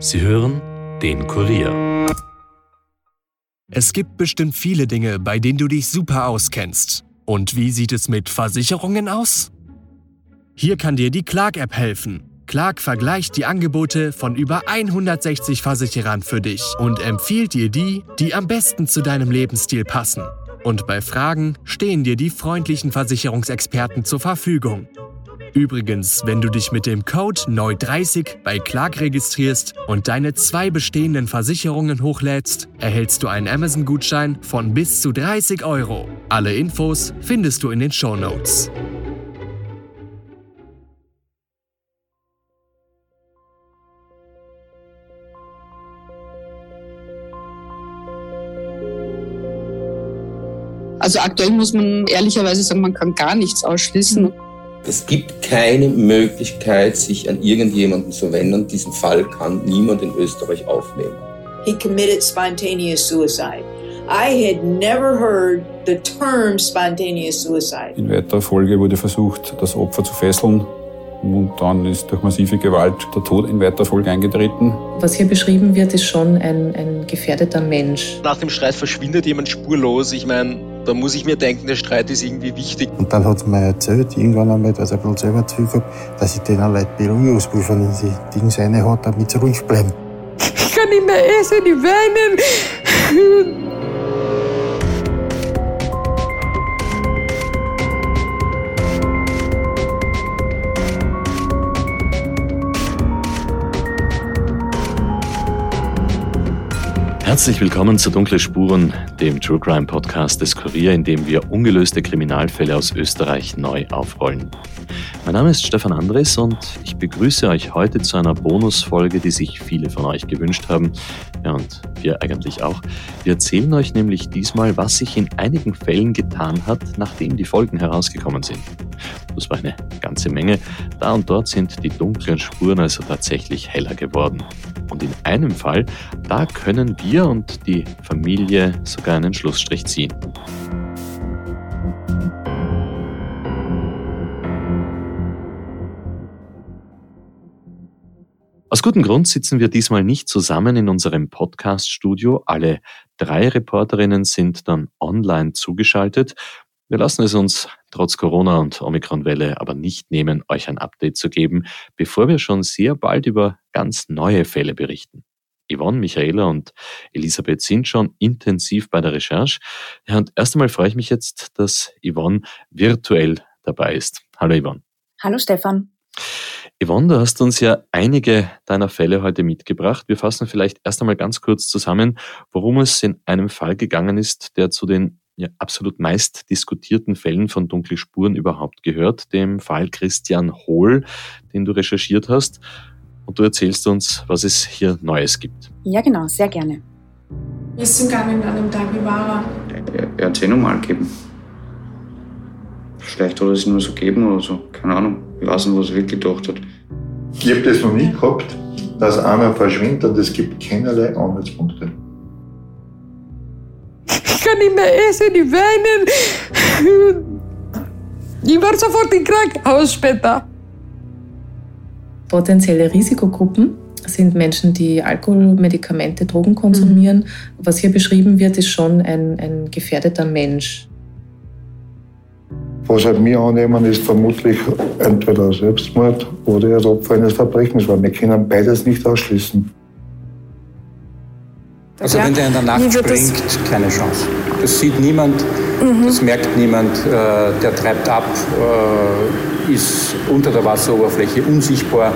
Sie hören den Kurier. Es gibt bestimmt viele Dinge, bei denen du dich super auskennst. Und wie sieht es mit Versicherungen aus? Hier kann dir die Clark-App helfen. Clark vergleicht die Angebote von über 160 Versicherern für dich und empfiehlt dir die, die am besten zu deinem Lebensstil passen. Und bei Fragen stehen dir die freundlichen Versicherungsexperten zur Verfügung. Übrigens, wenn du dich mit dem Code NEU30 bei Clark registrierst und deine zwei bestehenden Versicherungen hochlädst, erhältst du einen Amazon-Gutschein von bis zu 30 Euro. Alle Infos findest du in den Show Notes. Also aktuell muss man ehrlicherweise sagen, man kann gar nichts ausschließen. Es gibt keine Möglichkeit, sich an irgendjemanden zu wenden. Diesen Fall kann niemand in Österreich aufnehmen. He committed spontaneous suicide. I had never heard the term spontaneous suicide. In weiterer Folge wurde versucht, das Opfer zu fesseln. Und dann ist durch massive Gewalt der Tod in weiterer Folge eingetreten. Was hier beschrieben wird, ist schon ein, ein gefährdeter Mensch. Nach dem Streit verschwindet jemand spurlos. Ich meine, da muss ich mir denken, der Streit ist irgendwie wichtig. Und dann hat sie mir erzählt, irgendwann einmal, dass er ein bisschen selber zu viel dass ich denen Leute Beruhigungspulver in die Dinge rein hat, damit sie ruhig bleiben. Ich kann nicht mehr essen, ich weinen. Herzlich willkommen zu Dunkle Spuren, dem True Crime Podcast des Kurier, in dem wir ungelöste Kriminalfälle aus Österreich neu aufrollen. Mein Name ist Stefan Andres und ich begrüße euch heute zu einer Bonusfolge, die sich viele von euch gewünscht haben. Ja, und wir eigentlich auch. Wir erzählen euch nämlich diesmal, was sich in einigen Fällen getan hat, nachdem die Folgen herausgekommen sind. Das war eine ganze Menge. Da und dort sind die dunklen Spuren also tatsächlich heller geworden. Und in einem Fall, da können wir und die Familie sogar einen Schlussstrich ziehen. Aus gutem Grund sitzen wir diesmal nicht zusammen in unserem Podcast-Studio. Alle drei Reporterinnen sind dann online zugeschaltet. Wir lassen es uns trotz Corona und Omikron-Welle aber nicht nehmen, euch ein Update zu geben, bevor wir schon sehr bald über ganz neue Fälle berichten. Yvonne, Michaela und Elisabeth sind schon intensiv bei der Recherche. Ja, und erst einmal freue ich mich jetzt, dass Yvonne virtuell dabei ist. Hallo Yvonne. Hallo Stefan. Yvonne, du hast uns ja einige deiner Fälle heute mitgebracht. Wir fassen vielleicht erst einmal ganz kurz zusammen, worum es in einem Fall gegangen ist, der zu den ja, absolut meist diskutierten Fällen von dunkle Spuren überhaupt gehört, dem Fall Christian Hohl, den du recherchiert hast. Und du erzählst uns, was es hier Neues gibt. Ja, genau, sehr gerne. Wie ist es gegangen an dem Tag? Wie war er? Er hat es eh normal gegeben. Vielleicht hat er es nur so gegeben oder so. Keine Ahnung. Ich weiß nicht, was er wirklich gedacht hat. Ich habe das noch nie gehabt, dass einer verschwindet und es gibt keinerlei Anhaltspunkte. Ich kann nicht mehr essen, ich weinen. Ich war sofort im Krankenhaus später. Potenzielle Risikogruppen sind Menschen, die Alkohol, Medikamente, Drogen konsumieren. Mhm. Was hier beschrieben wird, ist schon ein, ein gefährdeter Mensch. Was halt wir annehmen, ist vermutlich entweder Selbstmord oder das Opfer eines Verbrechens, weil wir können beides nicht ausschließen. Also ja, wenn der in der Nacht springt, keine Chance. Das sieht niemand, mhm. das merkt niemand, äh, der treibt ab, äh, ist unter der Wasseroberfläche unsichtbar.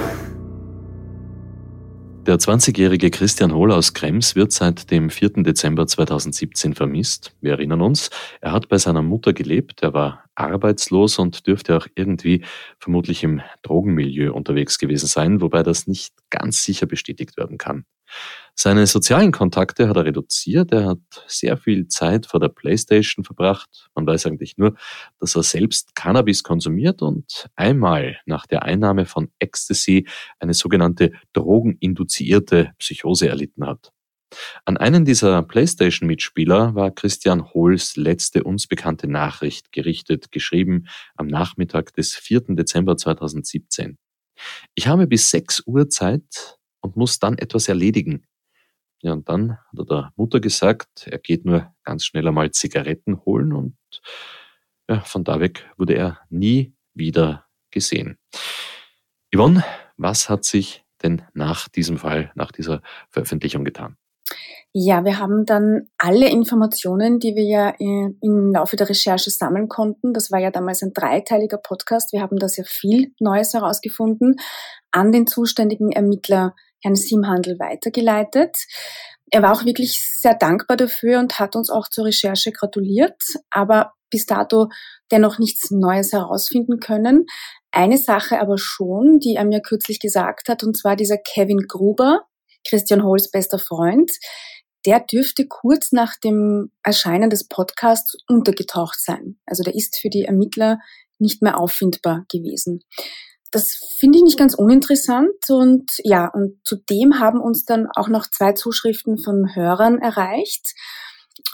Der 20-jährige Christian Hohl aus Krems wird seit dem 4. Dezember 2017 vermisst. Wir erinnern uns, er hat bei seiner Mutter gelebt, er war arbeitslos und dürfte auch irgendwie vermutlich im Drogenmilieu unterwegs gewesen sein, wobei das nicht ganz sicher bestätigt werden kann. Seine sozialen Kontakte hat er reduziert. Er hat sehr viel Zeit vor der Playstation verbracht. Man weiß eigentlich nur, dass er selbst Cannabis konsumiert und einmal nach der Einnahme von Ecstasy eine sogenannte drogeninduzierte Psychose erlitten hat. An einen dieser PlayStation-Mitspieler war Christian Hohls letzte uns bekannte Nachricht gerichtet, geschrieben am Nachmittag des 4. Dezember 2017. Ich habe bis 6 Uhr Zeit, und muss dann etwas erledigen. Ja, und dann hat er der Mutter gesagt, er geht nur ganz schnell einmal Zigaretten holen und ja, von da weg wurde er nie wieder gesehen. Yvonne, was hat sich denn nach diesem Fall, nach dieser Veröffentlichung getan? Ja, wir haben dann alle Informationen, die wir ja im Laufe der Recherche sammeln konnten, das war ja damals ein dreiteiliger Podcast, wir haben da sehr viel Neues herausgefunden, an den zuständigen Ermittler Herrn Simhandel weitergeleitet. Er war auch wirklich sehr dankbar dafür und hat uns auch zur Recherche gratuliert, aber bis dato dennoch nichts Neues herausfinden können. Eine Sache aber schon, die er mir kürzlich gesagt hat, und zwar dieser Kevin Gruber, Christian Holz bester Freund, der dürfte kurz nach dem Erscheinen des Podcasts untergetaucht sein. Also der ist für die Ermittler nicht mehr auffindbar gewesen. Das finde ich nicht ganz uninteressant und ja, und zudem haben uns dann auch noch zwei Zuschriften von Hörern erreicht.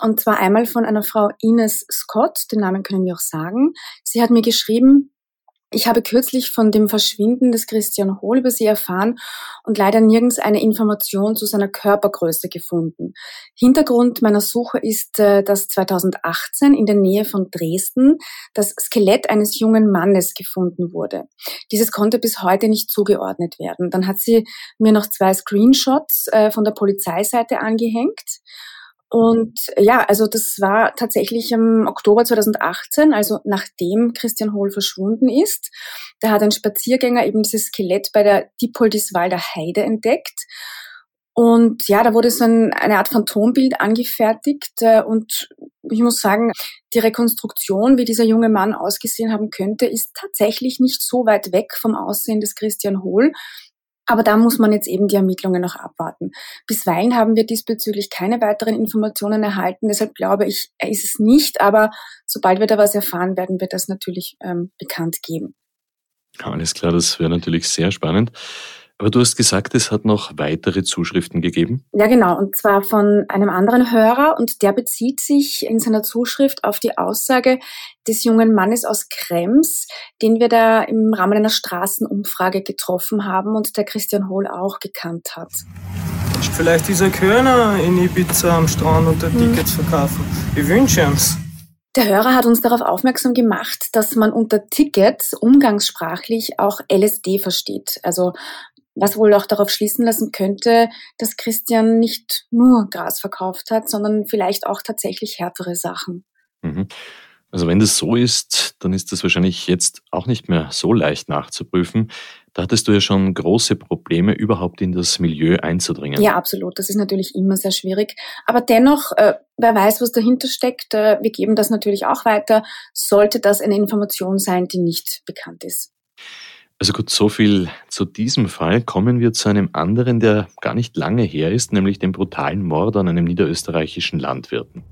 Und zwar einmal von einer Frau Ines Scott, den Namen können wir auch sagen. Sie hat mir geschrieben, ich habe kürzlich von dem Verschwinden des Christian Hohl über sie erfahren und leider nirgends eine Information zu seiner Körpergröße gefunden. Hintergrund meiner Suche ist, äh, dass 2018 in der Nähe von Dresden das Skelett eines jungen Mannes gefunden wurde. Dieses konnte bis heute nicht zugeordnet werden. Dann hat sie mir noch zwei Screenshots äh, von der Polizeiseite angehängt. Und ja, also das war tatsächlich im Oktober 2018, also nachdem Christian Hohl verschwunden ist. Da hat ein Spaziergänger eben dieses Skelett bei der Dippoldiswalder Heide entdeckt. Und ja, da wurde so ein, eine Art Phantombild angefertigt. Äh, und ich muss sagen, die Rekonstruktion, wie dieser junge Mann ausgesehen haben könnte, ist tatsächlich nicht so weit weg vom Aussehen des Christian Hohl. Aber da muss man jetzt eben die Ermittlungen noch abwarten. Bisweilen haben wir diesbezüglich keine weiteren Informationen erhalten. Deshalb glaube ich, er ist es nicht. Aber sobald wir da was erfahren, werden wir das natürlich ähm, bekannt geben. Alles klar, das wäre natürlich sehr spannend. Aber du hast gesagt, es hat noch weitere Zuschriften gegeben? Ja, genau. Und zwar von einem anderen Hörer. Und der bezieht sich in seiner Zuschrift auf die Aussage des jungen Mannes aus Krems, den wir da im Rahmen einer Straßenumfrage getroffen haben und der Christian Hohl auch gekannt hat. Vielleicht dieser Körner in Ibiza am Strand und der hm. Tickets verkaufen. Ich wünsche ihm's. Der Hörer hat uns darauf aufmerksam gemacht, dass man unter Tickets umgangssprachlich auch LSD versteht, also was wohl auch darauf schließen lassen könnte, dass Christian nicht nur Gras verkauft hat, sondern vielleicht auch tatsächlich härtere Sachen. Mhm. Also wenn das so ist, dann ist das wahrscheinlich jetzt auch nicht mehr so leicht nachzuprüfen. Da hattest du ja schon große Probleme, überhaupt in das Milieu einzudringen. Ja, absolut. Das ist natürlich immer sehr schwierig. Aber dennoch, äh, wer weiß, was dahinter steckt, äh, wir geben das natürlich auch weiter, sollte das eine Information sein, die nicht bekannt ist. Also gut, so viel zu diesem Fall. Kommen wir zu einem anderen, der gar nicht lange her ist, nämlich dem brutalen Mord an einem niederösterreichischen Landwirten.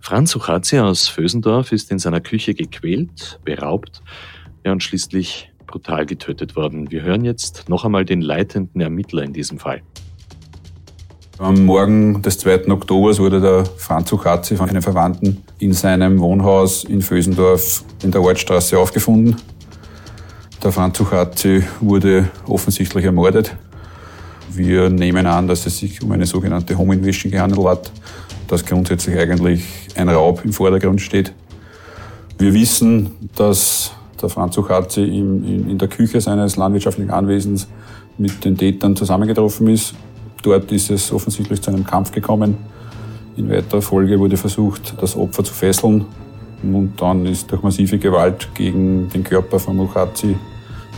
Franz Uchazia aus Vösendorf ist in seiner Küche gequält, beraubt ja, und schließlich brutal getötet worden. Wir hören jetzt noch einmal den leitenden Ermittler in diesem Fall. Am Morgen des 2. Oktobers wurde der Franz Uchazzi von einem Verwandten in seinem Wohnhaus in Vösendorf in der Ortstraße aufgefunden. Der Franz Suchatzi wurde offensichtlich ermordet. Wir nehmen an, dass es sich um eine sogenannte Home Invasion gehandelt hat, dass grundsätzlich eigentlich ein Raub im Vordergrund steht. Wir wissen, dass der Franz Suchatzi in, in der Küche seines landwirtschaftlichen Anwesens mit den Tätern zusammengetroffen ist. Dort ist es offensichtlich zu einem Kampf gekommen. In weiterer Folge wurde versucht, das Opfer zu fesseln. Und dann ist durch massive Gewalt gegen den Körper von Muchazi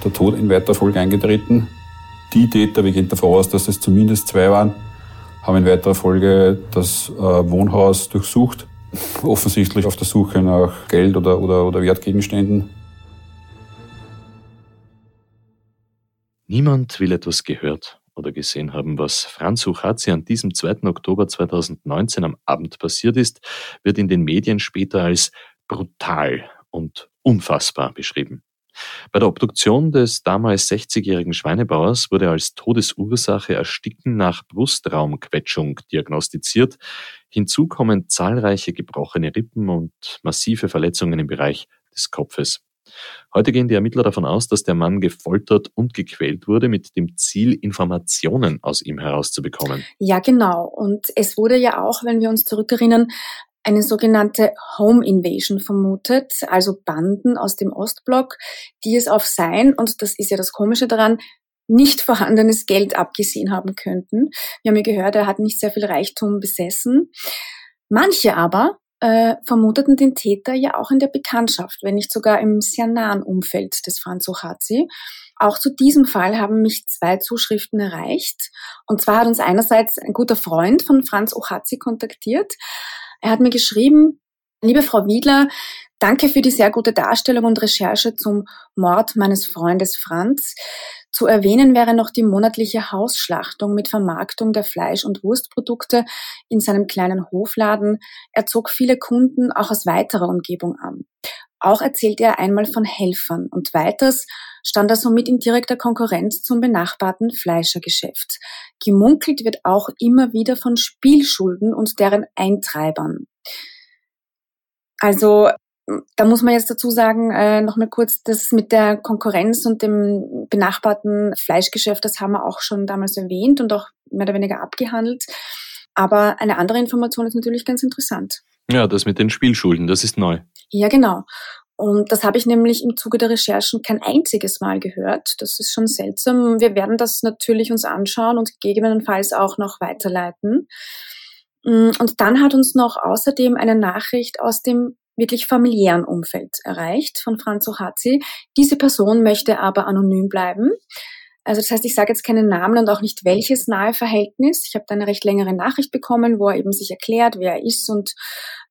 der Tod in weiter Folge eingetreten. Die Täter, wir gehen davon aus, dass es zumindest zwei waren, haben in weiterer Folge das äh, Wohnhaus durchsucht, offensichtlich auf der Suche nach Geld oder, oder, oder Wertgegenständen. Niemand will etwas gehört oder gesehen haben, was Franz Suchatzi an diesem 2. Oktober 2019 am Abend passiert ist, wird in den Medien später als brutal und unfassbar beschrieben. Bei der Obduktion des damals 60-jährigen Schweinebauers wurde als Todesursache Ersticken nach Brustraumquetschung diagnostiziert. Hinzu kommen zahlreiche gebrochene Rippen und massive Verletzungen im Bereich des Kopfes. Heute gehen die Ermittler davon aus, dass der Mann gefoltert und gequält wurde, mit dem Ziel, Informationen aus ihm herauszubekommen. Ja, genau. Und es wurde ja auch, wenn wir uns zurückerinnern, eine sogenannte Home Invasion vermutet, also Banden aus dem Ostblock, die es auf sein, und das ist ja das Komische daran, nicht vorhandenes Geld abgesehen haben könnten. Wir haben ja gehört, er hat nicht sehr viel Reichtum besessen. Manche aber äh, vermuteten den Täter ja auch in der Bekanntschaft, wenn nicht sogar im sehr nahen Umfeld des Franz Ochazi. Auch zu diesem Fall haben mich zwei Zuschriften erreicht. Und zwar hat uns einerseits ein guter Freund von Franz Ochazi kontaktiert. Er hat mir geschrieben, liebe Frau Wiedler, danke für die sehr gute Darstellung und Recherche zum Mord meines Freundes Franz. Zu erwähnen wäre noch die monatliche Hausschlachtung mit Vermarktung der Fleisch- und Wurstprodukte in seinem kleinen Hofladen. Er zog viele Kunden auch aus weiterer Umgebung an. Auch erzählte er einmal von Helfern und weiters stand er somit in direkter Konkurrenz zum benachbarten Fleischergeschäft. Gemunkelt wird auch immer wieder von Spielschulden und deren Eintreibern. Also da muss man jetzt dazu sagen, äh, nochmal kurz, das mit der Konkurrenz und dem benachbarten Fleischgeschäft, das haben wir auch schon damals erwähnt und auch mehr oder weniger abgehandelt. Aber eine andere Information ist natürlich ganz interessant. Ja, das mit den Spielschulden, das ist neu. Ja, genau. Und das habe ich nämlich im Zuge der Recherchen kein einziges Mal gehört. Das ist schon seltsam. Wir werden das natürlich uns anschauen und gegebenenfalls auch noch weiterleiten. Mm, und dann hat uns noch außerdem eine Nachricht aus dem wirklich familiären Umfeld erreicht von Franz Ohazi. Diese Person möchte aber anonym bleiben. Also das heißt, ich sage jetzt keinen Namen und auch nicht welches nahe Verhältnis. Ich habe da eine recht längere Nachricht bekommen, wo er eben sich erklärt, wer er ist und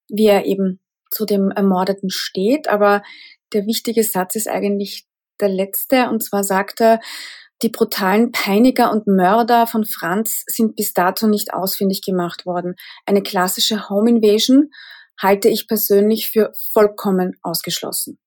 wie er eben zu dem Ermordeten steht. Aber der wichtige Satz ist eigentlich der letzte. Und zwar sagt er, die brutalen Peiniger und Mörder von Franz sind bis dato nicht ausfindig gemacht worden. Eine klassische Home Invasion halte ich persönlich für vollkommen ausgeschlossen.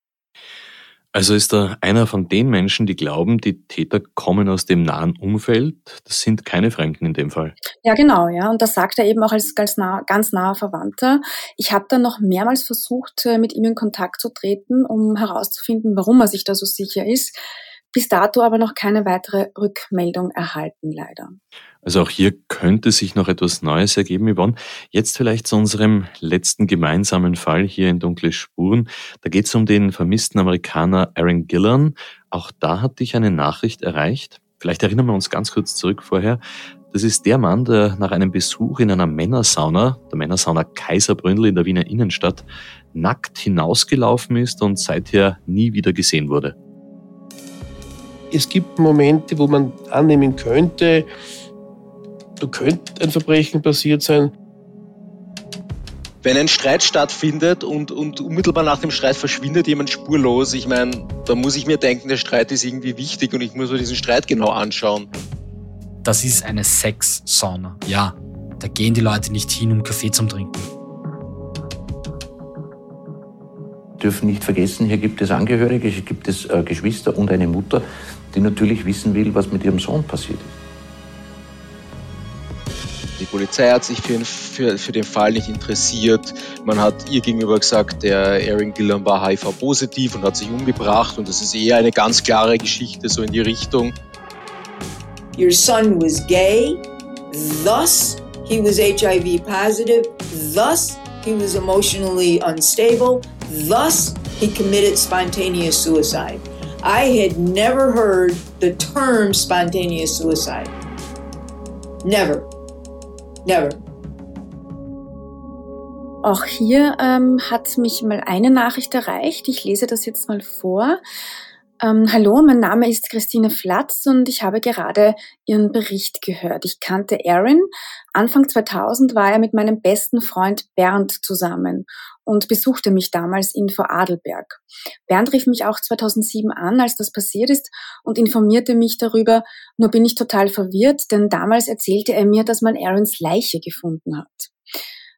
Also ist er einer von den Menschen, die glauben, die Täter kommen aus dem nahen Umfeld. Das sind keine Fremden in dem Fall. Ja, genau, ja. Und das sagt er eben auch als ganz, nah, ganz naher Verwandter. Ich habe dann noch mehrmals versucht, äh, mit ihm in Kontakt zu treten, um herauszufinden, warum er sich da so sicher ist. Bis dato aber noch keine weitere Rückmeldung erhalten, leider. Also auch hier könnte sich noch etwas Neues ergeben, Yvonne. Jetzt vielleicht zu unserem letzten gemeinsamen Fall hier in Dunkle Spuren. Da geht es um den vermissten Amerikaner Aaron Gillan. Auch da hat dich eine Nachricht erreicht. Vielleicht erinnern wir uns ganz kurz zurück vorher. Das ist der Mann, der nach einem Besuch in einer Männersauna, der Männersauna Kaiserbründel in der Wiener Innenstadt, nackt hinausgelaufen ist und seither nie wieder gesehen wurde. Es gibt Momente, wo man annehmen könnte, da könnte ein Verbrechen passiert sein. Wenn ein Streit stattfindet und, und unmittelbar nach dem Streit verschwindet jemand spurlos, ich meine, da muss ich mir denken, der Streit ist irgendwie wichtig und ich muss mir diesen Streit genau anschauen. Das ist eine Sex-Sauna. Ja, da gehen die Leute nicht hin, um Kaffee zum Trinken. dürfen nicht vergessen, hier gibt es Angehörige, hier gibt es äh, Geschwister und eine Mutter, die natürlich wissen will, was mit ihrem Sohn passiert ist. Die Polizei hat sich für, für, für den Fall nicht interessiert. Man hat ihr gegenüber gesagt, der Aaron Gillan war HIV-positiv und hat sich umgebracht. Und das ist eher eine ganz klare Geschichte, so in die Richtung. Your son was gay, thus he was HIV positive, thus he was emotionally unstable, thus he committed spontaneous suicide. I had never heard the term spontaneous suicide. Never. Never. Auch hier ähm, hat mich mal eine Nachricht erreicht. Ich lese das jetzt mal vor. Ähm, hallo, mein Name ist Christine Flatz und ich habe gerade Ihren Bericht gehört. Ich kannte Aaron. Anfang 2000 war er mit meinem besten Freund Bernd zusammen und besuchte mich damals in Vorarlberg. Bernd rief mich auch 2007 an, als das passiert ist, und informierte mich darüber. Nur bin ich total verwirrt, denn damals erzählte er mir, dass man Aarons Leiche gefunden hat.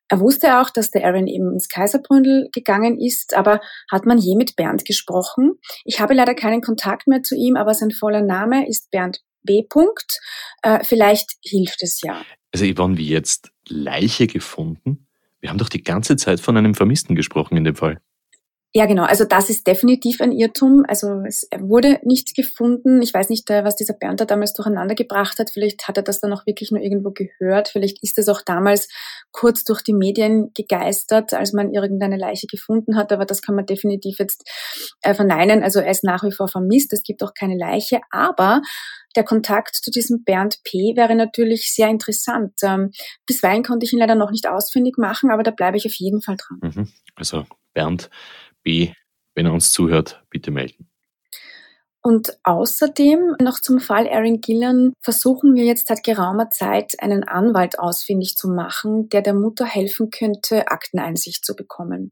Er wusste auch, dass der Aaron eben ins Kaiserbründel gegangen ist, aber hat man je mit Bernd gesprochen? Ich habe leider keinen Kontakt mehr zu ihm, aber sein voller Name ist Bernd B. -Punkt. Äh, vielleicht hilft es ja. Also Yvonne, wie jetzt Leiche gefunden? Wir haben doch die ganze Zeit von einem Vermissten gesprochen in dem Fall. Ja, genau. Also das ist definitiv ein Irrtum. Also es wurde nichts gefunden. Ich weiß nicht, äh, was dieser Bernd da damals durcheinander gebracht hat. Vielleicht hat er das dann auch wirklich nur irgendwo gehört. Vielleicht ist es auch damals kurz durch die Medien gegeistert, als man irgendeine Leiche gefunden hat. Aber das kann man definitiv jetzt äh, verneinen. Also er ist nach wie vor vermisst. Es gibt auch keine Leiche. Aber der Kontakt zu diesem Bernd P. wäre natürlich sehr interessant. Ähm, bisweilen konnte ich ihn leider noch nicht ausfindig machen, aber da bleibe ich auf jeden Fall dran. Mhm. Also Bernd B, wenn er uns zuhört, bitte melden. Und außerdem noch zum Fall Aaron Gillan versuchen wir jetzt seit geraumer Zeit einen Anwalt ausfindig zu machen, der der Mutter helfen könnte, Akteneinsicht zu bekommen.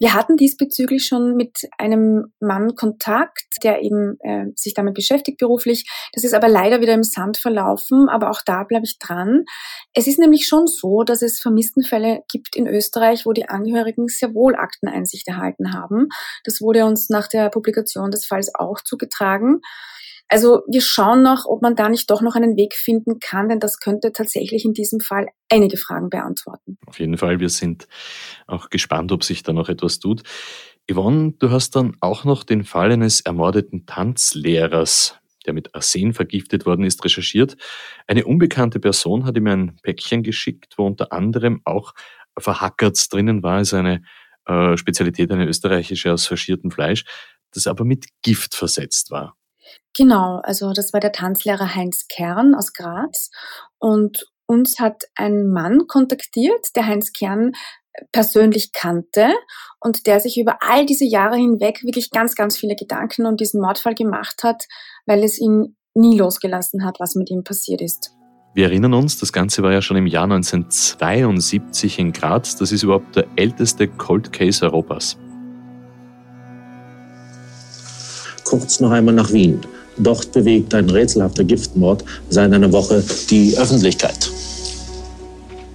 Wir hatten diesbezüglich schon mit einem Mann Kontakt, der eben äh, sich damit beschäftigt beruflich. Das ist aber leider wieder im Sand verlaufen, aber auch da bleibe ich dran. Es ist nämlich schon so, dass es Vermisstenfälle gibt in Österreich, wo die Angehörigen sehr wohl Akteneinsicht erhalten haben. Das wurde uns nach der Publikation des Falls auch zugetragen. Also wir schauen noch, ob man da nicht doch noch einen Weg finden kann, denn das könnte tatsächlich in diesem Fall einige Fragen beantworten. Auf jeden Fall, wir sind auch gespannt, ob sich da noch etwas tut. Yvonne, du hast dann auch noch den Fall eines ermordeten Tanzlehrers, der mit Arsen vergiftet worden ist, recherchiert. Eine unbekannte Person hat ihm ein Päckchen geschickt, wo unter anderem auch Verhackerts drinnen war, also eine äh, Spezialität, eine österreichische aus faschiertem Fleisch, das aber mit Gift versetzt war. Genau, also das war der Tanzlehrer Heinz Kern aus Graz und uns hat ein Mann kontaktiert, der Heinz Kern persönlich kannte und der sich über all diese Jahre hinweg wirklich ganz, ganz viele Gedanken um diesen Mordfall gemacht hat, weil es ihn nie losgelassen hat, was mit ihm passiert ist. Wir erinnern uns, das Ganze war ja schon im Jahr 1972 in Graz. Das ist überhaupt der älteste Cold Case Europas. Kurz noch einmal nach Wien. Dort bewegt ein rätselhafter Giftmord seit einer Woche die Öffentlichkeit.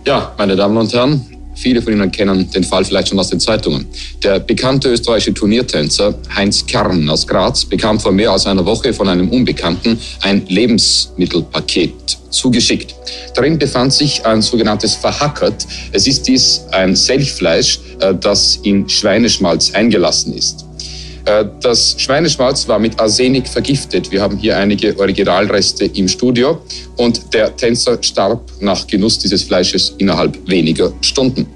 Ja, meine Damen und Herren, viele von Ihnen kennen den Fall vielleicht schon aus den Zeitungen. Der bekannte österreichische Turniertänzer Heinz Kern aus Graz bekam vor mehr als einer Woche von einem Unbekannten ein Lebensmittelpaket zugeschickt. Darin befand sich ein sogenanntes Verhackert. Es ist dies ein Selchfleisch, äh, das in Schweineschmalz eingelassen ist. Äh, das Schweineschmalz war mit Arsenik vergiftet. Wir haben hier einige Originalreste im Studio und der Tänzer starb nach Genuss dieses Fleisches innerhalb weniger Stunden.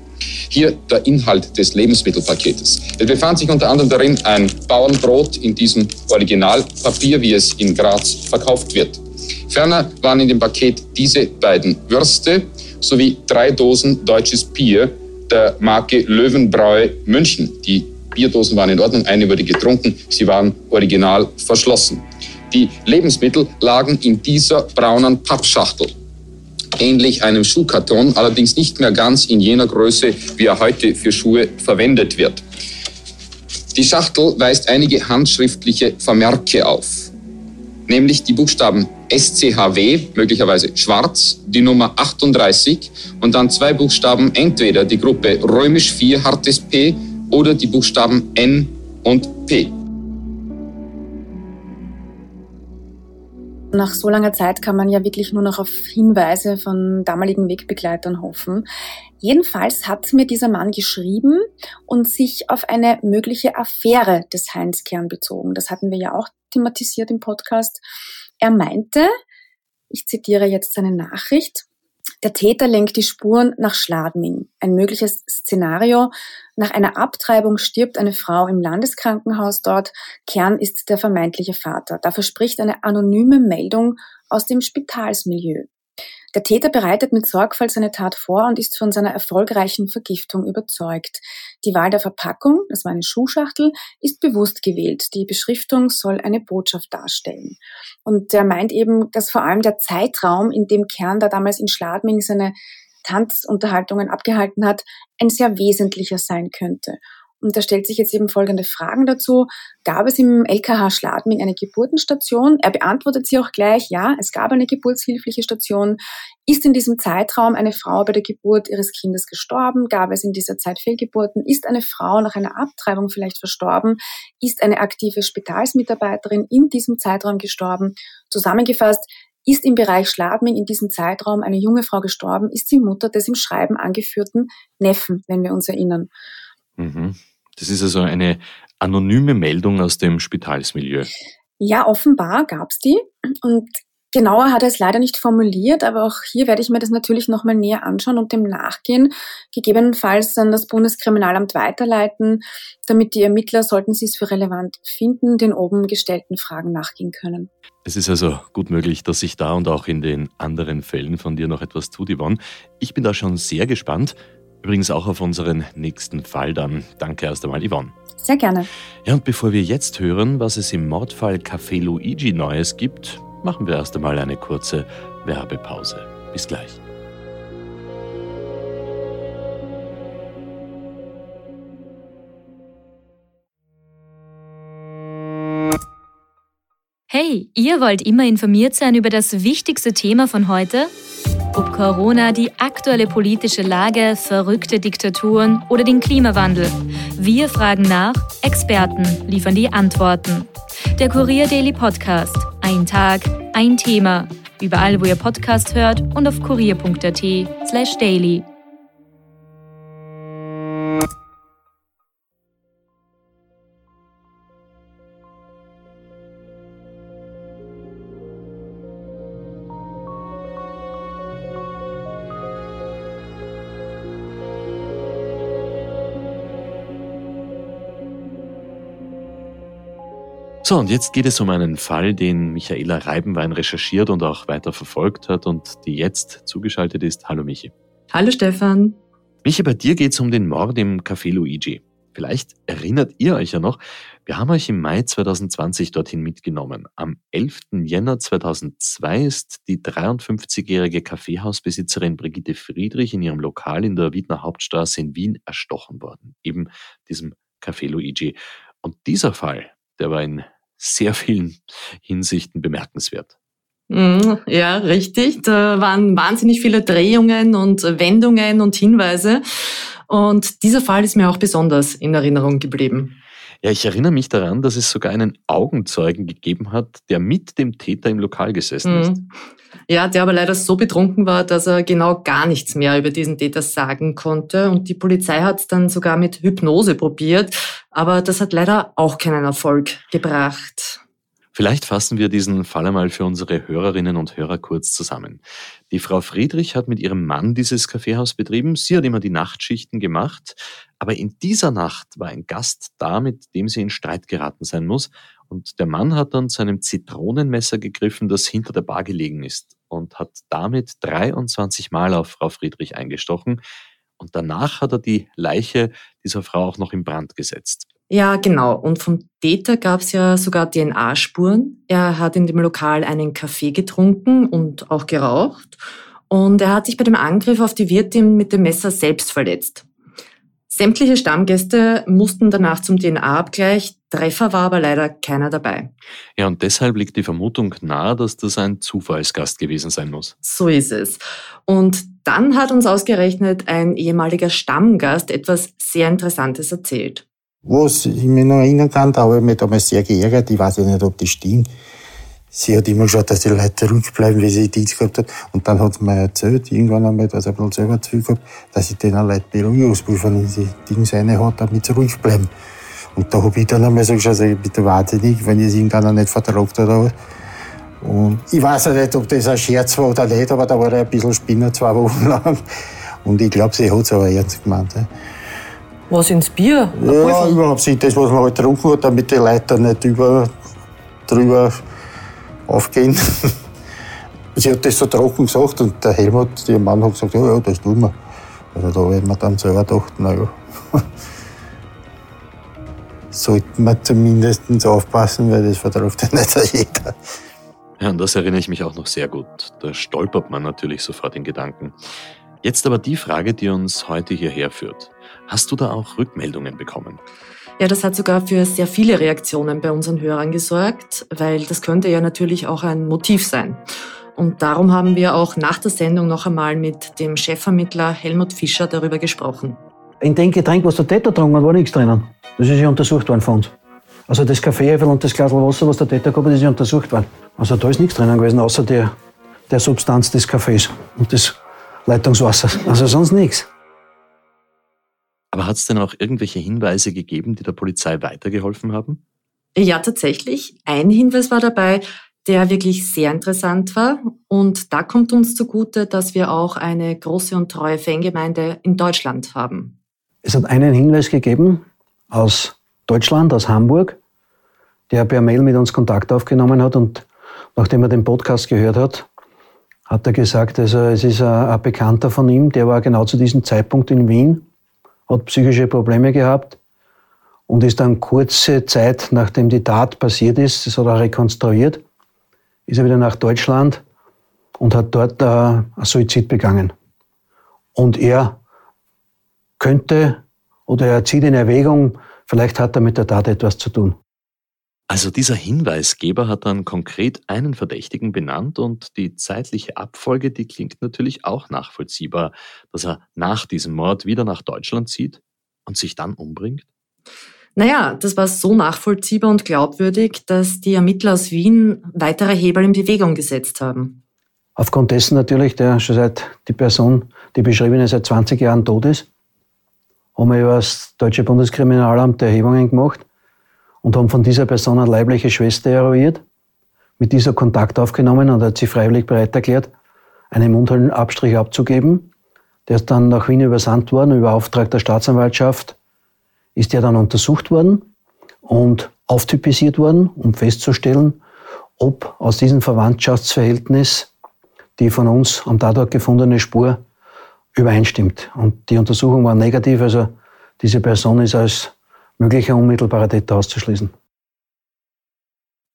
Hier der Inhalt des Lebensmittelpaketes. Es befand sich unter anderem darin ein Bauernbrot in diesem Originalpapier, wie es in Graz verkauft wird. Ferner waren in dem Paket diese beiden Würste sowie drei Dosen deutsches Bier der Marke Löwenbräu München, die Bierdosen waren in Ordnung, eine wurde getrunken, sie waren original verschlossen. Die Lebensmittel lagen in dieser braunen Pappschachtel, ähnlich einem Schuhkarton, allerdings nicht mehr ganz in jener Größe, wie er heute für Schuhe verwendet wird. Die Schachtel weist einige handschriftliche Vermerke auf, nämlich die Buchstaben SCHW, möglicherweise schwarz, die Nummer 38 und dann zwei Buchstaben, entweder die Gruppe römisch 4 hartes P oder die Buchstaben N und P. Nach so langer Zeit kann man ja wirklich nur noch auf Hinweise von damaligen Wegbegleitern hoffen. Jedenfalls hat mir dieser Mann geschrieben und sich auf eine mögliche Affäre des Heinz Kern bezogen. Das hatten wir ja auch thematisiert im Podcast. Er meinte, ich zitiere jetzt seine Nachricht, der Täter lenkt die Spuren nach Schladming. Ein mögliches Szenario. Nach einer Abtreibung stirbt eine Frau im Landeskrankenhaus dort. Kern ist der vermeintliche Vater. Da verspricht eine anonyme Meldung aus dem Spitalsmilieu. Der Täter bereitet mit Sorgfalt seine Tat vor und ist von seiner erfolgreichen Vergiftung überzeugt. Die Wahl der Verpackung, das war eine Schuhschachtel, ist bewusst gewählt. Die Beschriftung soll eine Botschaft darstellen. Und er meint eben, dass vor allem der Zeitraum, in dem Kern da damals in Schladming seine Tanzunterhaltungen abgehalten hat, ein sehr wesentlicher sein könnte. Und da stellt sich jetzt eben folgende Fragen dazu. Gab es im LKH Schladming eine Geburtenstation? Er beantwortet sie auch gleich, ja, es gab eine geburtshilfliche Station. Ist in diesem Zeitraum eine Frau bei der Geburt ihres Kindes gestorben? Gab es in dieser Zeit Fehlgeburten? Ist eine Frau nach einer Abtreibung vielleicht verstorben? Ist eine aktive Spitalsmitarbeiterin in diesem Zeitraum gestorben? Zusammengefasst, ist im Bereich Schladming in diesem Zeitraum eine junge Frau gestorben? Ist sie Mutter des im Schreiben angeführten Neffen, wenn wir uns erinnern? Mhm. Das ist also eine anonyme Meldung aus dem Spitalsmilieu. Ja, offenbar gab's die. Und Genauer hat er es leider nicht formuliert, aber auch hier werde ich mir das natürlich nochmal näher anschauen und dem nachgehen, gegebenenfalls an das Bundeskriminalamt weiterleiten, damit die Ermittler, sollten sie es für relevant finden, den oben gestellten Fragen nachgehen können. Es ist also gut möglich, dass sich da und auch in den anderen Fällen von dir noch etwas tut, Yvonne. Ich bin da schon sehr gespannt. Übrigens auch auf unseren nächsten Fall dann. Danke erst einmal, Yvonne. Sehr gerne. Ja, und bevor wir jetzt hören, was es im Mordfall Café Luigi Neues gibt, machen wir erst einmal eine kurze Werbepause. Bis gleich. Hey, ihr wollt immer informiert sein über das wichtigste Thema von heute? Ob Corona, die aktuelle politische Lage, verrückte Diktaturen oder den Klimawandel. Wir fragen nach, Experten liefern die Antworten. Der Kurier Daily Podcast. Ein Tag, ein Thema. Überall, wo ihr Podcast hört und auf kurier.at slash daily. So, und jetzt geht es um einen Fall, den Michaela Reibenwein recherchiert und auch weiter verfolgt hat und die jetzt zugeschaltet ist. Hallo Michi. Hallo Stefan. Michi, bei dir geht es um den Mord im Café Luigi. Vielleicht erinnert ihr euch ja noch, wir haben euch im Mai 2020 dorthin mitgenommen. Am 11. Jänner 2002 ist die 53-jährige Kaffeehausbesitzerin Brigitte Friedrich in ihrem Lokal in der Wiedner Hauptstraße in Wien erstochen worden. Eben diesem Café Luigi. Und dieser Fall, der war in sehr vielen Hinsichten bemerkenswert. Mhm, ja, richtig. Da waren wahnsinnig viele Drehungen und Wendungen und Hinweise. Und dieser Fall ist mir auch besonders in Erinnerung geblieben. Ja, ich erinnere mich daran, dass es sogar einen Augenzeugen gegeben hat, der mit dem Täter im Lokal gesessen ist. Mhm. Ja, der aber leider so betrunken war, dass er genau gar nichts mehr über diesen Täter sagen konnte. Und die Polizei hat es dann sogar mit Hypnose probiert. Aber das hat leider auch keinen Erfolg gebracht. Vielleicht fassen wir diesen Fall einmal für unsere Hörerinnen und Hörer kurz zusammen. Die Frau Friedrich hat mit ihrem Mann dieses Kaffeehaus betrieben. Sie hat immer die Nachtschichten gemacht. Aber in dieser Nacht war ein Gast da, mit dem sie in Streit geraten sein muss. Und der Mann hat dann zu einem Zitronenmesser gegriffen, das hinter der Bar gelegen ist und hat damit 23 Mal auf Frau Friedrich eingestochen. Und danach hat er die Leiche dieser Frau auch noch in Brand gesetzt. Ja, genau. Und vom Täter gab es ja sogar DNA-Spuren. Er hat in dem Lokal einen Kaffee getrunken und auch geraucht. Und er hat sich bei dem Angriff auf die Wirtin mit dem Messer selbst verletzt. Sämtliche Stammgäste mussten danach zum DNA-Abgleich. Treffer war aber leider keiner dabei. Ja, und deshalb liegt die Vermutung nahe, dass das ein Zufallsgast gewesen sein muss. So ist es. Und dann hat uns ausgerechnet ein ehemaliger Stammgast etwas sehr Interessantes erzählt. Was ich mich noch erinnern kann, da habe ich mich damals sehr geärgert. Ich weiß ja nicht, ob das stimmt. Sie hat immer geschaut, dass die Leute zurückbleiben, wie sie Dienst gehabt hat. Und dann hat sie mir erzählt, irgendwann einmal, dass er bloß selber zu viel gehabt, dass ich denen Leute Beruhigungspulver in die Dings rein hat, damit sie ruhig bleiben. Und da habe ich dann einmal so geschaut, ich bitte wahnsinnig, wenn es irgendeiner nicht vertragt oder. Und ich weiß ja nicht, ob das ein Scherz war oder nicht, aber da war er ein bisschen Spinner zwei Wochen lang. Und ich glaube, sie hat es aber ernst gemeint. Was ins Bier? Ja, überhaupt nicht das, was man halt getrunken hat, damit die Leute nicht über, drüber aufgehen. Sie hat das so trocken gesagt und der Helmut, ihr Mann, hat gesagt, ja, ja, das tun wir. Also da werden wir dann selber gedacht, naja, sollte man zumindest aufpassen, weil das vertraut ja nicht jeder. Ja, an das erinnere ich mich auch noch sehr gut. Da stolpert man natürlich sofort in Gedanken. Jetzt aber die Frage, die uns heute hierher führt. Hast du da auch Rückmeldungen bekommen? Ja, das hat sogar für sehr viele Reaktionen bei unseren Hörern gesorgt, weil das könnte ja natürlich auch ein Motiv sein. Und darum haben wir auch nach der Sendung noch einmal mit dem Chefvermittler Helmut Fischer darüber gesprochen. In dem Getränk, was der Täter getrunken hat, war nichts drinnen. Das ist ja untersucht worden von uns. Also das Kaffee und das Glas Wasser, was der Täter gehabt hat, ist ja untersucht worden. Also da ist nichts drinnen gewesen, außer der, der Substanz des Kaffees und des Leitungswassers. Also sonst nichts. Aber hat es denn auch irgendwelche Hinweise gegeben, die der Polizei weitergeholfen haben? Ja, tatsächlich. Ein Hinweis war dabei, der wirklich sehr interessant war. Und da kommt uns zugute, dass wir auch eine große und treue Fangemeinde in Deutschland haben. Es hat einen Hinweis gegeben aus Deutschland, aus Hamburg, der per Mail mit uns Kontakt aufgenommen hat und nachdem er den Podcast gehört hat, hat er gesagt, also es ist ein, ein Bekannter von ihm, der war genau zu diesem Zeitpunkt in Wien, hat psychische Probleme gehabt und ist dann kurze Zeit, nachdem die Tat passiert ist, das hat er rekonstruiert, ist er wieder nach Deutschland und hat dort äh, ein Suizid begangen. Und er könnte oder er zieht in Erwägung, vielleicht hat er mit der Tat etwas zu tun. Also dieser Hinweisgeber hat dann konkret einen Verdächtigen benannt und die zeitliche Abfolge, die klingt natürlich auch nachvollziehbar, dass er nach diesem Mord wieder nach Deutschland zieht und sich dann umbringt? Naja, das war so nachvollziehbar und glaubwürdig, dass die Ermittler aus Wien weitere Hebel in Bewegung gesetzt haben. Aufgrund dessen natürlich, der schon seit die Person, die beschriebene, seit 20 Jahren tot ist, haben wir über das deutsche Bundeskriminalamt Erhebungen gemacht und haben von dieser Person eine leibliche Schwester eruiert, mit dieser Kontakt aufgenommen und hat sie freiwillig bereit erklärt, einen Mundhöhlenabstrich abzugeben. Der ist dann nach Wien übersandt worden, über Auftrag der Staatsanwaltschaft ist der dann untersucht worden und auftypisiert worden, um festzustellen, ob aus diesem Verwandtschaftsverhältnis die von uns am Tatort gefundene Spur übereinstimmt. Und die Untersuchung war negativ, also diese Person ist als möglicher unmittelbarer Täter auszuschließen.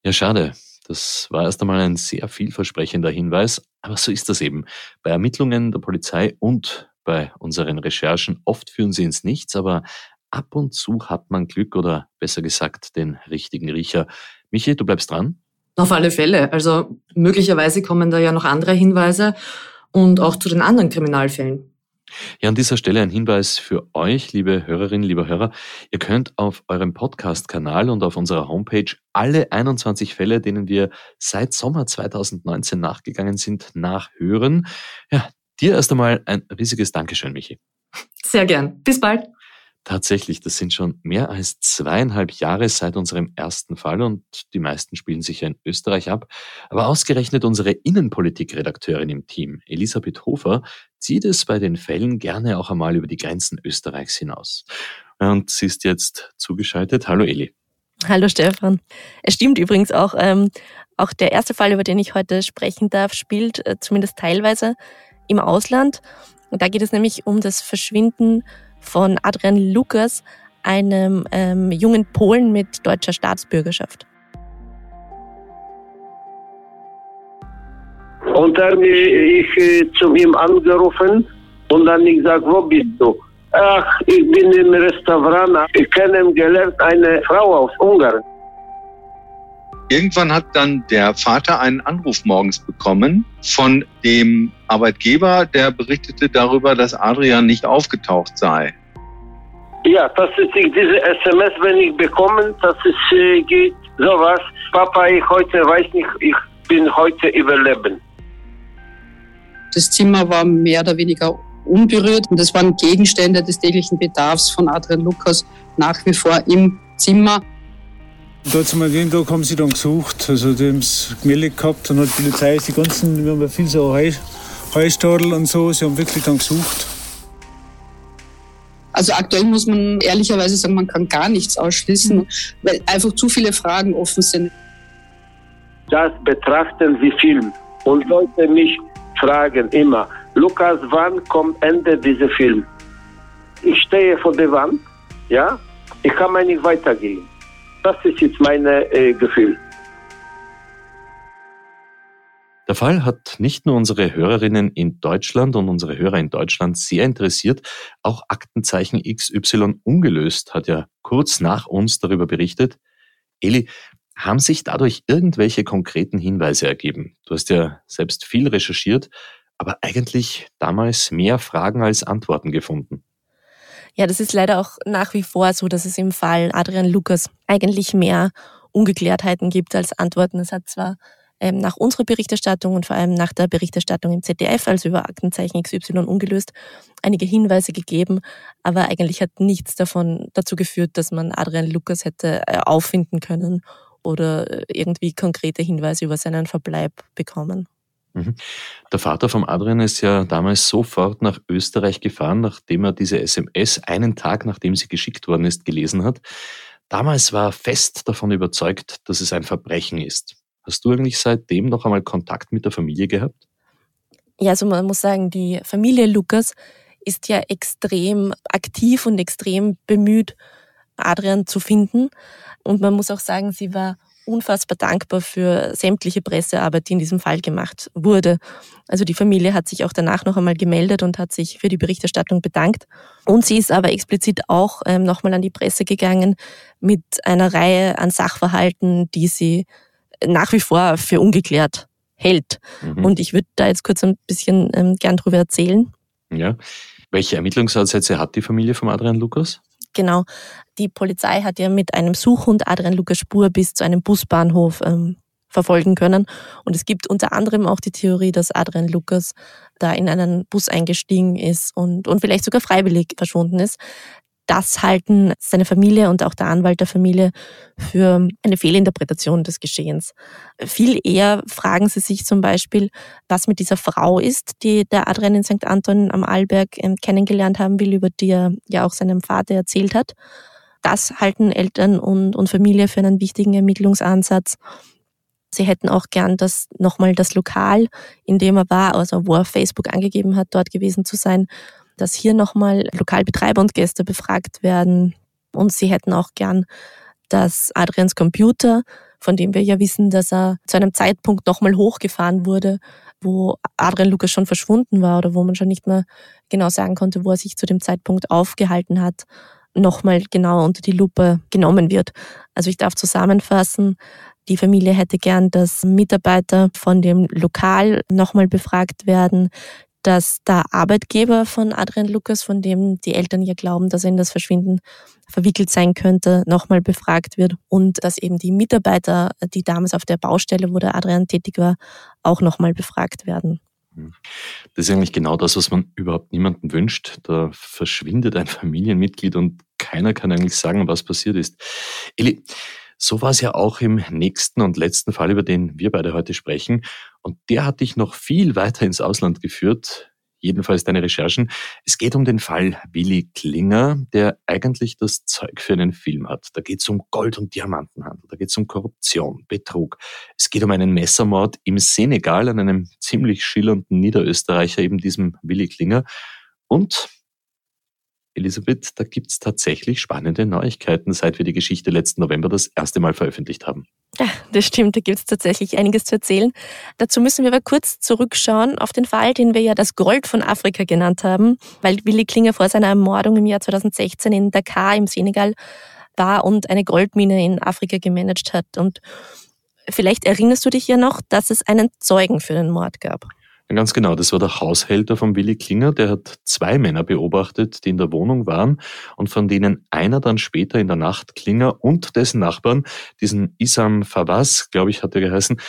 Ja, schade. Das war erst einmal ein sehr vielversprechender Hinweis, aber so ist das eben. Bei Ermittlungen der Polizei und bei unseren Recherchen oft führen sie ins Nichts, aber ab und zu hat man Glück oder besser gesagt den richtigen Riecher. Michi, du bleibst dran? Auf alle Fälle. Also möglicherweise kommen da ja noch andere Hinweise und auch zu den anderen Kriminalfällen. Ja, an dieser Stelle ein Hinweis für euch, liebe Hörerinnen, liebe Hörer. Ihr könnt auf eurem Podcast-Kanal und auf unserer Homepage alle 21 Fälle, denen wir seit Sommer 2019 nachgegangen sind, nachhören. Ja, dir erst einmal ein riesiges Dankeschön, Michi. Sehr gern. Bis bald. Tatsächlich, das sind schon mehr als zweieinhalb Jahre seit unserem ersten Fall und die meisten spielen sich ja in Österreich ab. Aber ausgerechnet unsere Innenpolitikredakteurin im Team, Elisabeth Hofer, zieht es bei den Fällen gerne auch einmal über die Grenzen Österreichs hinaus. Und sie ist jetzt zugeschaltet. Hallo Eli. Hallo Stefan. Es stimmt übrigens auch, ähm, auch der erste Fall, über den ich heute sprechen darf, spielt äh, zumindest teilweise im Ausland. Und da geht es nämlich um das Verschwinden von Adrian Lukas, einem ähm, jungen Polen mit deutscher Staatsbürgerschaft. Und dann ich äh, zu ihm angerufen und dann ich sag, wo bist du? Ach, ich bin im Restaurant. Ich kennengelernt eine Frau aus Ungarn. Irgendwann hat dann der Vater einen Anruf morgens bekommen von dem Arbeitgeber, der berichtete darüber, dass Adrian nicht aufgetaucht sei. Ja, das ist diese SMS, wenn ich bekomme, dass es äh, geht, sowas. Papa, ich heute weiß nicht, ich bin heute überleben. Das Zimmer war mehr oder weniger unberührt und es waren Gegenstände des täglichen Bedarfs von Adrian Lukas nach wie vor im Zimmer. Da zum den Tag haben sie dann gesucht, also die haben es gemeldet gehabt und hat die Polizei die ganzen, wir haben ja viel so Heu, Heustadel und so, sie haben wirklich dann gesucht. Also aktuell muss man ehrlicherweise sagen, man kann gar nichts ausschließen, weil einfach zu viele Fragen offen sind. Das betrachten wie Film. Und Leute mich fragen immer, Lukas, wann kommt Ende dieser Film? Ich stehe vor der Wand, ja, ich kann mal nicht weitergehen. Das ist jetzt mein äh, Gefühl. Der Fall hat nicht nur unsere Hörerinnen in Deutschland und unsere Hörer in Deutschland sehr interessiert, auch Aktenzeichen XY ungelöst hat ja kurz nach uns darüber berichtet. Eli, haben sich dadurch irgendwelche konkreten Hinweise ergeben? Du hast ja selbst viel recherchiert, aber eigentlich damals mehr Fragen als Antworten gefunden. Ja, das ist leider auch nach wie vor so, dass es im Fall Adrian Lukas eigentlich mehr Ungeklärtheiten gibt als Antworten. Es hat zwar ähm, nach unserer Berichterstattung und vor allem nach der Berichterstattung im ZDF, also über Aktenzeichen XY ungelöst, einige Hinweise gegeben, aber eigentlich hat nichts davon dazu geführt, dass man Adrian Lukas hätte äh, auffinden können oder äh, irgendwie konkrete Hinweise über seinen Verbleib bekommen. Mhm. Der Vater vom Adrian ist ja damals sofort nach Österreich gefahren, nachdem er diese SMS einen Tag nachdem sie geschickt worden ist, gelesen hat. Damals war er fest davon überzeugt, dass es ein Verbrechen ist. Hast du eigentlich seitdem noch einmal Kontakt mit der Familie gehabt? Ja, also man muss sagen, die Familie Lukas ist ja extrem aktiv und extrem bemüht, Adrian zu finden. Und man muss auch sagen, sie war unfassbar dankbar für sämtliche Pressearbeit, die in diesem Fall gemacht wurde. Also die Familie hat sich auch danach noch einmal gemeldet und hat sich für die Berichterstattung bedankt. Und sie ist aber explizit auch ähm, nochmal an die Presse gegangen mit einer Reihe an Sachverhalten, die sie nach wie vor für ungeklärt hält. Mhm. Und ich würde da jetzt kurz ein bisschen ähm, gern drüber erzählen. Ja. Welche Ermittlungsansätze hat die Familie von Adrian Lukas? Genau. Die Polizei hat ja mit einem Suchhund Adrian Lukas Spur bis zu einem Busbahnhof ähm, verfolgen können. Und es gibt unter anderem auch die Theorie, dass Adrian Lukas da in einen Bus eingestiegen ist und, und vielleicht sogar freiwillig verschwunden ist. Das halten seine Familie und auch der Anwalt der Familie für eine Fehlinterpretation des Geschehens. Viel eher fragen sie sich zum Beispiel, was mit dieser Frau ist, die der Adrian in St. Anton am Arlberg ähm, kennengelernt haben will, über die er ja auch seinem Vater erzählt hat. Das halten Eltern und, und Familie für einen wichtigen Ermittlungsansatz. Sie hätten auch gern, dass nochmal das Lokal, in dem er war, also wo er Facebook angegeben hat, dort gewesen zu sein, dass hier nochmal Lokalbetreiber und Gäste befragt werden. Und sie hätten auch gern, dass Adrians Computer, von dem wir ja wissen, dass er zu einem Zeitpunkt nochmal hochgefahren wurde, wo Adrian Lukas schon verschwunden war oder wo man schon nicht mehr genau sagen konnte, wo er sich zu dem Zeitpunkt aufgehalten hat, nochmal genau unter die Lupe genommen wird. Also ich darf zusammenfassen, die Familie hätte gern, dass Mitarbeiter von dem Lokal nochmal befragt werden, dass der Arbeitgeber von Adrian Lukas, von dem die Eltern ja glauben, dass er in das Verschwinden verwickelt sein könnte, nochmal befragt wird und dass eben die Mitarbeiter, die damals auf der Baustelle, wo der Adrian tätig war, auch nochmal befragt werden. Das ist eigentlich genau das, was man überhaupt niemandem wünscht. Da verschwindet ein Familienmitglied und keiner kann eigentlich sagen, was passiert ist. Eli, so war es ja auch im nächsten und letzten Fall, über den wir beide heute sprechen. Und der hat dich noch viel weiter ins Ausland geführt. Jedenfalls deine Recherchen. Es geht um den Fall Willi Klinger, der eigentlich das Zeug für einen Film hat. Da geht es um Gold- und Diamantenhandel, da geht es um Korruption, Betrug. Es geht um einen Messermord im Senegal an einem ziemlich schillernden Niederösterreicher, eben diesem Willi Klinger. Und Elisabeth, da gibt's tatsächlich spannende Neuigkeiten, seit wir die Geschichte letzten November das erste Mal veröffentlicht haben. Ja, das stimmt, da gibt's tatsächlich einiges zu erzählen. Dazu müssen wir aber kurz zurückschauen auf den Fall, den wir ja das Gold von Afrika genannt haben, weil Willi Klinger vor seiner Ermordung im Jahr 2016 in Dakar im Senegal war und eine Goldmine in Afrika gemanagt hat. Und vielleicht erinnerst du dich ja noch, dass es einen Zeugen für den Mord gab. Ganz genau, das war der Haushälter von Willi Klinger, der hat zwei Männer beobachtet, die in der Wohnung waren und von denen einer dann später in der Nacht Klinger und dessen Nachbarn, diesen Isam Fawaz, glaube ich, hat er geheißen,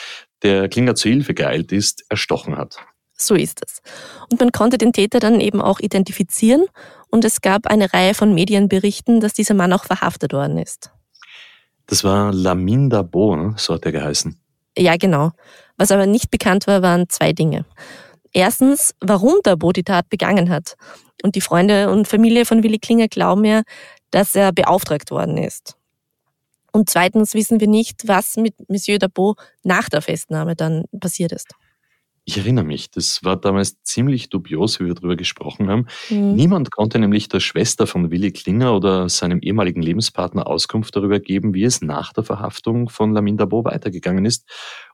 der Klinger zu Hilfe geeilt ist, erstochen hat. So ist es. Und man konnte den Täter dann eben auch identifizieren und es gab eine Reihe von Medienberichten, dass dieser Mann auch verhaftet worden ist. Das war Lamin Dabo, so hat er geheißen. Ja, genau. Was aber nicht bekannt war, waren zwei Dinge. Erstens, warum Dabo die Tat begangen hat. Und die Freunde und Familie von Willi Klinger glauben ja, dass er beauftragt worden ist. Und zweitens wissen wir nicht, was mit Monsieur Dabo nach der Festnahme dann passiert ist. Ich erinnere mich, das war damals ziemlich dubios, wie wir darüber gesprochen haben. Mhm. Niemand konnte nämlich der Schwester von Willi Klinger oder seinem ehemaligen Lebenspartner Auskunft darüber geben, wie es nach der Verhaftung von Lamin Dabo weitergegangen ist.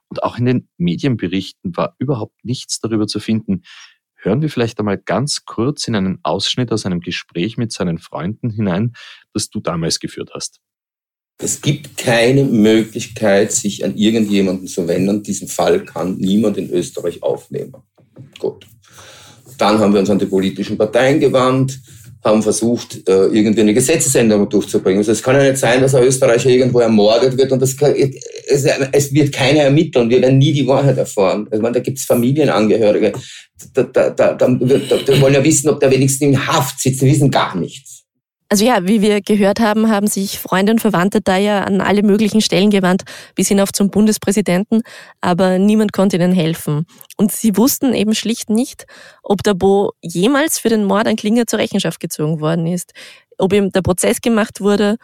Und auch in den Medienberichten war überhaupt nichts darüber zu finden. Hören wir vielleicht einmal ganz kurz in einen Ausschnitt aus einem Gespräch mit seinen Freunden hinein, das du damals geführt hast. Es gibt keine Möglichkeit, sich an irgendjemanden zu wenden. Diesen Fall kann niemand in Österreich aufnehmen. Gut. Dann haben wir uns an die politischen Parteien gewandt. haben versucht, äh, irgendwie eine Gesetzesänderung durchzubringen. Also es kann ja nicht sein, dass ein Österreicher irgendwo ermordet wird und das kann, es, es, wird keiner ermitteln. Wir werden nie die Wahrheit erfahren. Also, da gibt es Familienangehörige. Da, da, da, da, da wollen ja wissen, ob der wenigstens in Haft sitzt. Die wissen gar nichts. Also ja, wie wir gehört haben, haben sich Freunde und Verwandte da ja an alle möglichen Stellen gewandt, bis hinauf zum Bundespräsidenten, aber niemand konnte ihnen helfen. Und sie wussten eben schlicht nicht, ob der Bo jemals für den Mord an Klinger zur Rechenschaft gezogen worden ist, ob ihm der Prozess gemacht wurde,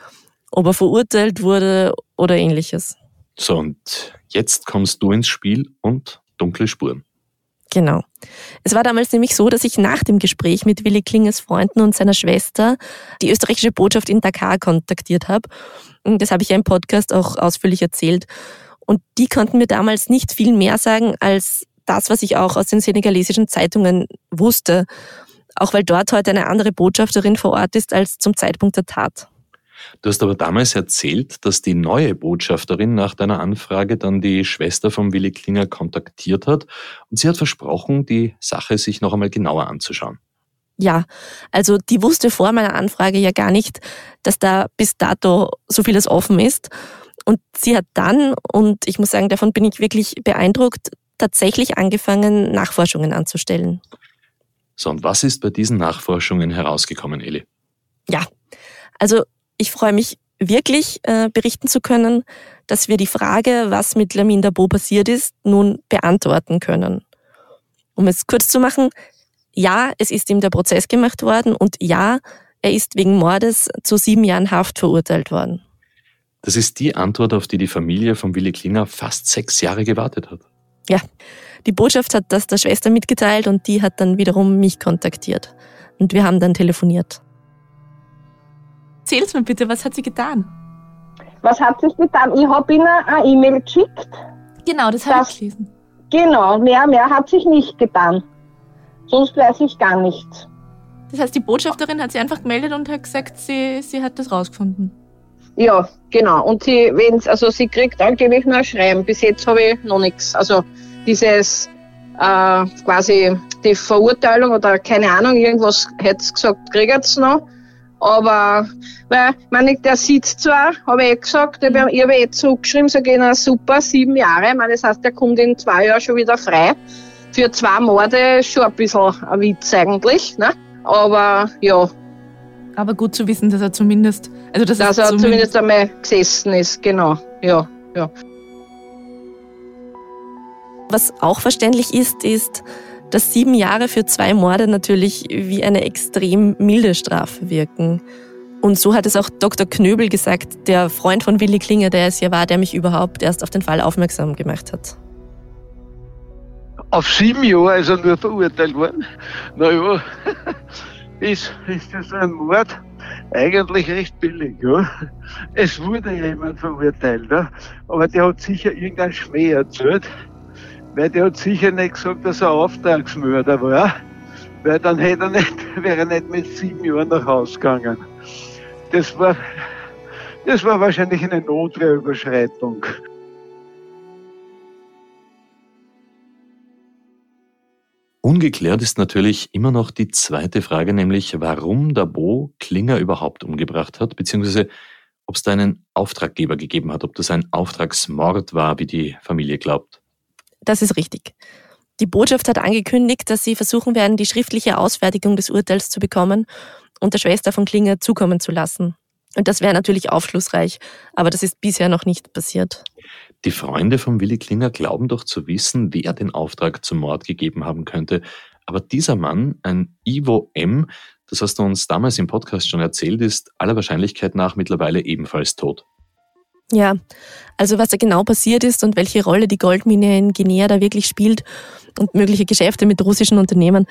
ob er verurteilt wurde oder ähnliches. So, und jetzt kommst du ins Spiel und dunkle Spuren. Genau. Es war damals nämlich so, dass ich nach dem Gespräch mit Willi Klingers Freunden und seiner Schwester die österreichische Botschaft in Dakar kontaktiert habe. Das habe ich ja im Podcast auch ausführlich erzählt. Und die konnten mir damals nicht viel mehr sagen als das, was ich auch aus den senegalesischen Zeitungen wusste. Auch weil dort heute eine andere Botschafterin vor Ort ist als zum Zeitpunkt der Tat. Du hast aber damals erzählt, dass die neue Botschafterin nach deiner Anfrage dann die Schwester von Willi Klinger kontaktiert hat und sie hat versprochen, die Sache sich noch einmal genauer anzuschauen. Ja, also die wusste vor meiner Anfrage ja gar nicht, dass da bis dato so vieles offen ist. Und sie hat dann, und ich muss sagen, davon bin ich wirklich beeindruckt, tatsächlich angefangen, Nachforschungen anzustellen. So, und was ist bei diesen Nachforschungen herausgekommen, Eli? Ja, also ich freue mich wirklich äh, berichten zu können, dass wir die Frage, was mit Lamin Dabo passiert ist, nun beantworten können. Um es kurz zu machen, ja, es ist ihm der Prozess gemacht worden und ja, er ist wegen Mordes zu sieben Jahren Haft verurteilt worden. Das ist die Antwort, auf die die Familie von Willi Klinger fast sechs Jahre gewartet hat. Ja, die Botschaft hat das der Schwester mitgeteilt und die hat dann wiederum mich kontaktiert. Und wir haben dann telefoniert. Erzähl's mir bitte, was hat sie getan? Was hat sie getan? Ich habe ihnen eine E-Mail geschickt. Genau, das habe ich gelesen. Genau, mehr, mehr hat sich nicht getan. Sonst weiß ich gar nichts. Das heißt, die Botschafterin hat sie einfach gemeldet und hat gesagt, sie, sie hat das rausgefunden. Ja, genau. Und sie, wenn's, also sie kriegt angeblich nur ein Schreiben. Bis jetzt habe ich noch nichts. Also dieses äh, quasi die Verurteilung oder keine Ahnung, irgendwas hätte sie gesagt, kriegt sie noch. Aber, weil, meine, der sitzt zwar, habe ich eh gesagt, ich habe eh zurückgeschrieben, sage ich, na super, sieben Jahre. Ich meine, das heißt, der kommt in zwei Jahren schon wieder frei. Für zwei Morde schon ein bisschen ein Witz eigentlich, ne? Aber, ja. Aber gut zu wissen, dass er zumindest, also dass, dass er zumindest, zumindest einmal gesessen ist, genau, ja, ja. Was auch verständlich ist, ist, dass sieben Jahre für zwei Morde natürlich wie eine extrem milde Strafe wirken. Und so hat es auch Dr. Knöbel gesagt, der Freund von Willi Klinger, der es ja war, der mich überhaupt erst auf den Fall aufmerksam gemacht hat. Auf sieben Jahre ist er nur verurteilt worden. Naja, ist, ist das ein Mord eigentlich recht billig. Ja? Es wurde jemand verurteilt, ja? aber der hat sicher irgendein Schmäh erzählt weil der hat sicher nicht gesagt, dass er Auftragsmörder war, weil dann hätte er nicht, wäre er nicht mit sieben Jahren nach Hause gegangen. Das war, das war wahrscheinlich eine Notwehrüberschreitung. Ungeklärt ist natürlich immer noch die zweite Frage, nämlich warum der Bo Klinger überhaupt umgebracht hat, beziehungsweise ob es da einen Auftraggeber gegeben hat, ob das ein Auftragsmord war, wie die Familie glaubt. Das ist richtig. Die Botschaft hat angekündigt, dass sie versuchen werden, die schriftliche Ausfertigung des Urteils zu bekommen und der Schwester von Klinger zukommen zu lassen. Und das wäre natürlich aufschlussreich, aber das ist bisher noch nicht passiert. Die Freunde von Willi Klinger glauben doch zu wissen, wer den Auftrag zum Mord gegeben haben könnte. Aber dieser Mann, ein Ivo M., das hast du uns damals im Podcast schon erzählt, ist aller Wahrscheinlichkeit nach mittlerweile ebenfalls tot. Ja, also was da genau passiert ist und welche Rolle die Goldmine in Guinea da wirklich spielt und mögliche Geschäfte mit russischen Unternehmen,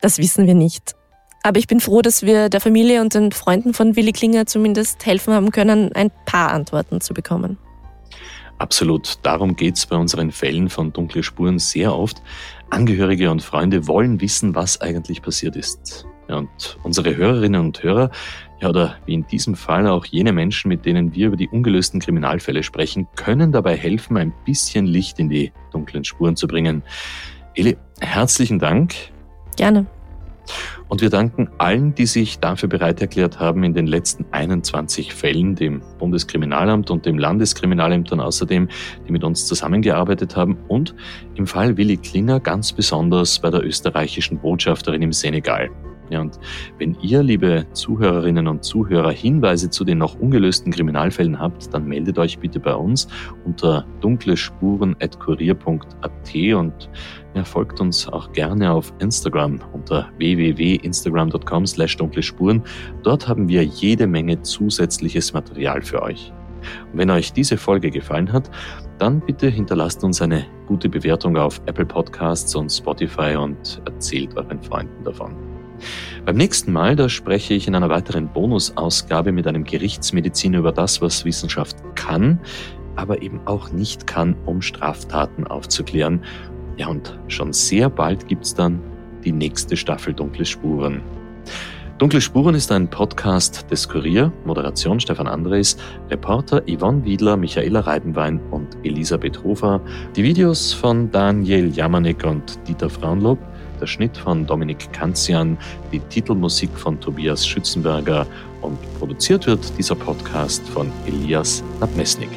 das wissen wir nicht. Aber ich bin froh, dass wir der Familie und den Freunden von Willi Klinger zumindest helfen haben können, ein paar Antworten zu bekommen. Absolut. Darum geht es bei unseren Fällen von dunkle Spuren sehr oft. Angehörige und Freunde wollen wissen, was eigentlich passiert ist. Und unsere Hörerinnen und Hörer, ja, oder wie in diesem Fall auch jene Menschen, mit denen wir über die ungelösten Kriminalfälle sprechen, können dabei helfen, ein bisschen Licht in die dunklen Spuren zu bringen. Eli, herzlichen Dank. Gerne. Und wir danken allen, die sich dafür bereit erklärt haben, in den letzten 21 Fällen, dem Bundeskriminalamt und dem Landeskriminalämtern außerdem, die mit uns zusammengearbeitet haben und im Fall Willi Klinger ganz besonders bei der österreichischen Botschafterin im Senegal. Ja, und wenn ihr, liebe Zuhörerinnen und Zuhörer, Hinweise zu den noch ungelösten Kriminalfällen habt, dann meldet euch bitte bei uns unter dunklespuren.kurier.at und ja, folgt uns auch gerne auf Instagram unter www.instagram.com slash dunklespuren. Dort haben wir jede Menge zusätzliches Material für euch. Und wenn euch diese Folge gefallen hat, dann bitte hinterlasst uns eine gute Bewertung auf Apple Podcasts und Spotify und erzählt euren Freunden davon. Beim nächsten Mal, da spreche ich in einer weiteren Bonusausgabe mit einem Gerichtsmediziner über das, was Wissenschaft kann, aber eben auch nicht kann, um Straftaten aufzuklären. Ja, und schon sehr bald gibt's dann die nächste Staffel Dunkle Spuren. Dunkle Spuren ist ein Podcast des Kurier, Moderation Stefan Andres, Reporter Yvonne Wiedler, Michaela Reibenwein und Elisabeth Hofer, die Videos von Daniel Jamanek und Dieter Frauenlob, der Schnitt von Dominik Kanzian, die Titelmusik von Tobias Schützenberger und produziert wird dieser Podcast von Elias Nabmesnik.